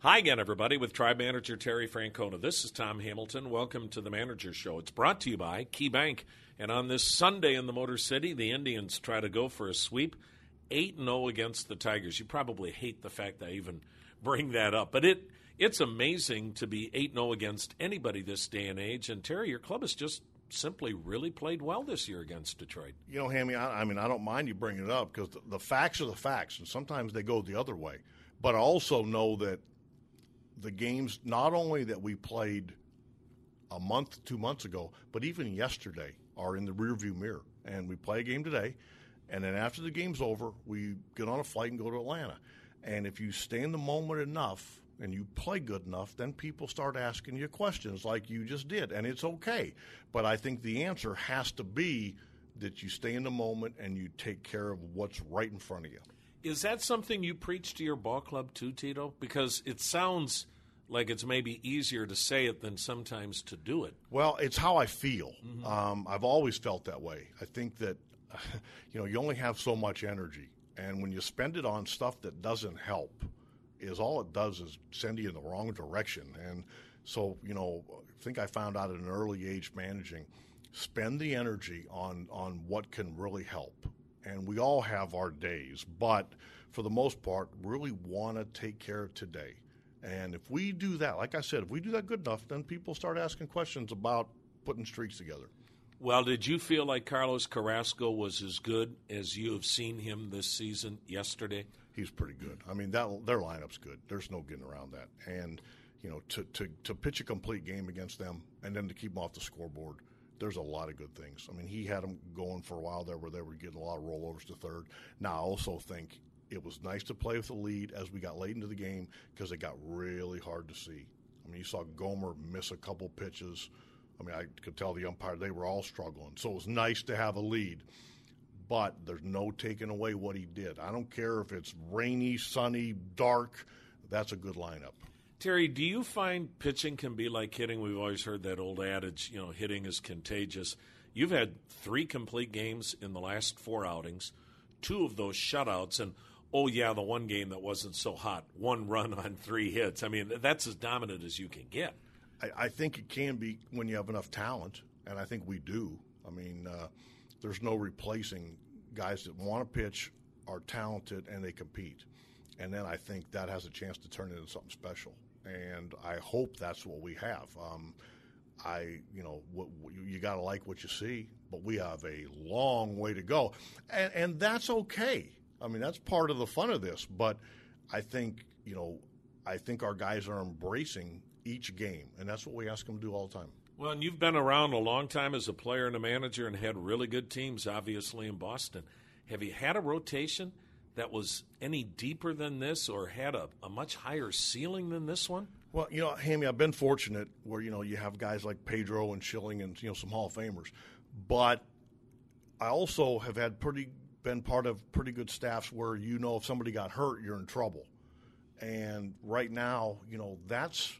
Hi again, everybody, with Tribe Manager Terry Francona. This is Tom Hamilton. Welcome to the Manager Show. It's brought to you by KeyBank. And on this Sunday in the Motor City, the Indians try to go for a sweep 8 0 against the Tigers. You probably hate the fact I even bring that up, but it it's amazing to be 8 0 against anybody this day and age. And Terry, your club has just simply really played well this year against Detroit. You know, Hammy, I, I mean, I don't mind you bringing it up because the, the facts are the facts, and sometimes they go the other way. But I also know that the games not only that we played a month, two months ago, but even yesterday are in the rearview mirror. And we play a game today, and then after the game's over, we get on a flight and go to Atlanta. And if you stay in the moment enough and you play good enough, then people start asking you questions like you just did, and it's okay. But I think the answer has to be that you stay in the moment and you take care of what's right in front of you. Is that something you preach to your ball club too, Tito? Because it sounds like it's maybe easier to say it than sometimes to do it. Well, it's how I feel. Mm-hmm. Um, I've always felt that way. I think that you know you only have so much energy, and when you spend it on stuff that doesn't help, is all it does is send you in the wrong direction. And so you know, I think I found out at an early age managing, spend the energy on on what can really help and we all have our days, but for the most part, really want to take care of today. And if we do that, like I said, if we do that good enough, then people start asking questions about putting streaks together. Well, did you feel like Carlos Carrasco was as good as you have seen him this season yesterday? He's pretty good. I mean, that their lineup's good. There's no getting around that. And you know, to, to, to pitch a complete game against them and then to keep them off the scoreboard – there's a lot of good things. I mean, he had them going for a while there where they were getting a lot of rollovers to third. Now, I also think it was nice to play with the lead as we got late into the game because it got really hard to see. I mean, you saw Gomer miss a couple pitches. I mean, I could tell the umpire they were all struggling. So it was nice to have a lead. But there's no taking away what he did. I don't care if it's rainy, sunny, dark. That's a good lineup. Terry, do you find pitching can be like hitting? We've always heard that old adage, you know, hitting is contagious. You've had three complete games in the last four outings, two of those shutouts, and oh, yeah, the one game that wasn't so hot, one run on three hits. I mean, that's as dominant as you can get. I, I think it can be when you have enough talent, and I think we do. I mean, uh, there's no replacing guys that want to pitch, are talented, and they compete. And then I think that has a chance to turn into something special and I hope that's what we have. Um, I, you know, what, you got to like what you see, but we have a long way to go, and, and that's okay. I mean, that's part of the fun of this. But I think, you know, I think our guys are embracing each game, and that's what we ask them to do all the time. Well, and you've been around a long time as a player and a manager, and had really good teams, obviously in Boston. Have you had a rotation? That was any deeper than this or had a, a much higher ceiling than this one? Well, you know, Hammy, I've been fortunate where, you know, you have guys like Pedro and Schilling and, you know, some Hall of Famers. But I also have had pretty been part of pretty good staffs where you know if somebody got hurt, you're in trouble. And right now, you know, that's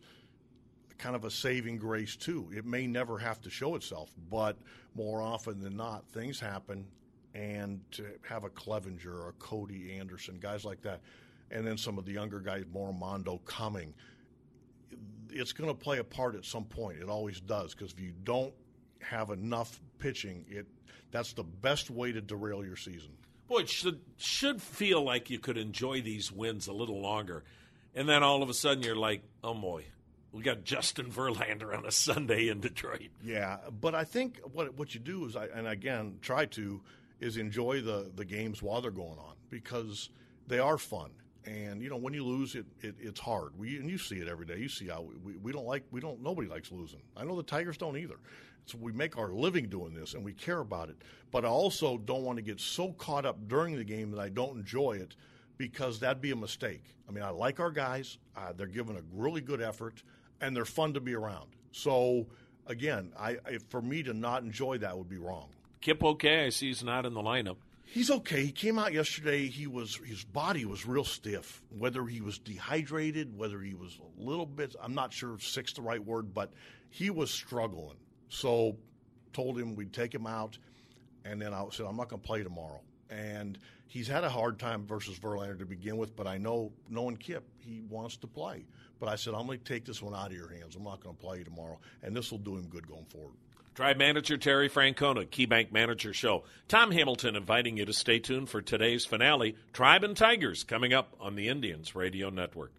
kind of a saving grace too. It may never have to show itself, but more often than not, things happen and to have a Clevinger or a Cody Anderson, guys like that, and then some of the younger guys, more Mondo coming, it's going to play a part at some point. It always does because if you don't have enough pitching, it that's the best way to derail your season. Boy, it should should feel like you could enjoy these wins a little longer, and then all of a sudden you're like, oh boy, we got Justin Verlander on a Sunday in Detroit. Yeah, but I think what what you do is, I, and again, try to is enjoy the the games while they're going on because they are fun. And you know when you lose, it, it it's hard. We and you see it every day. You see how we, we, don't like we don't nobody likes losing. I know the Tigers don't either. So we make our living doing this and we care about it. But I also don't want to get so caught up during the game that I don't enjoy it because that'd be a mistake. I mean, I like our guys. Uh, they're giving a really good effort and they're fun to be around. So again, I, I for me to not enjoy that would be wrong. Kip okay? I see he's not in the lineup. He's okay. He came out yesterday. He was his body was real stiff. Whether he was dehydrated, whether he was a little bit, I'm not sure if sick's the right word, but he was struggling. So told him we'd take him out, and then I said I'm not going to play tomorrow. And he's had a hard time versus Verlander to begin with, but I know, knowing Kip, he wants to play. But I said, I'm going to take this one out of your hands. I'm not going to play you tomorrow, and this will do him good going forward. Tribe manager Terry Francona, KeyBank Manager Show. Tom Hamilton inviting you to stay tuned for today's finale, Tribe and Tigers, coming up on the Indians Radio Network.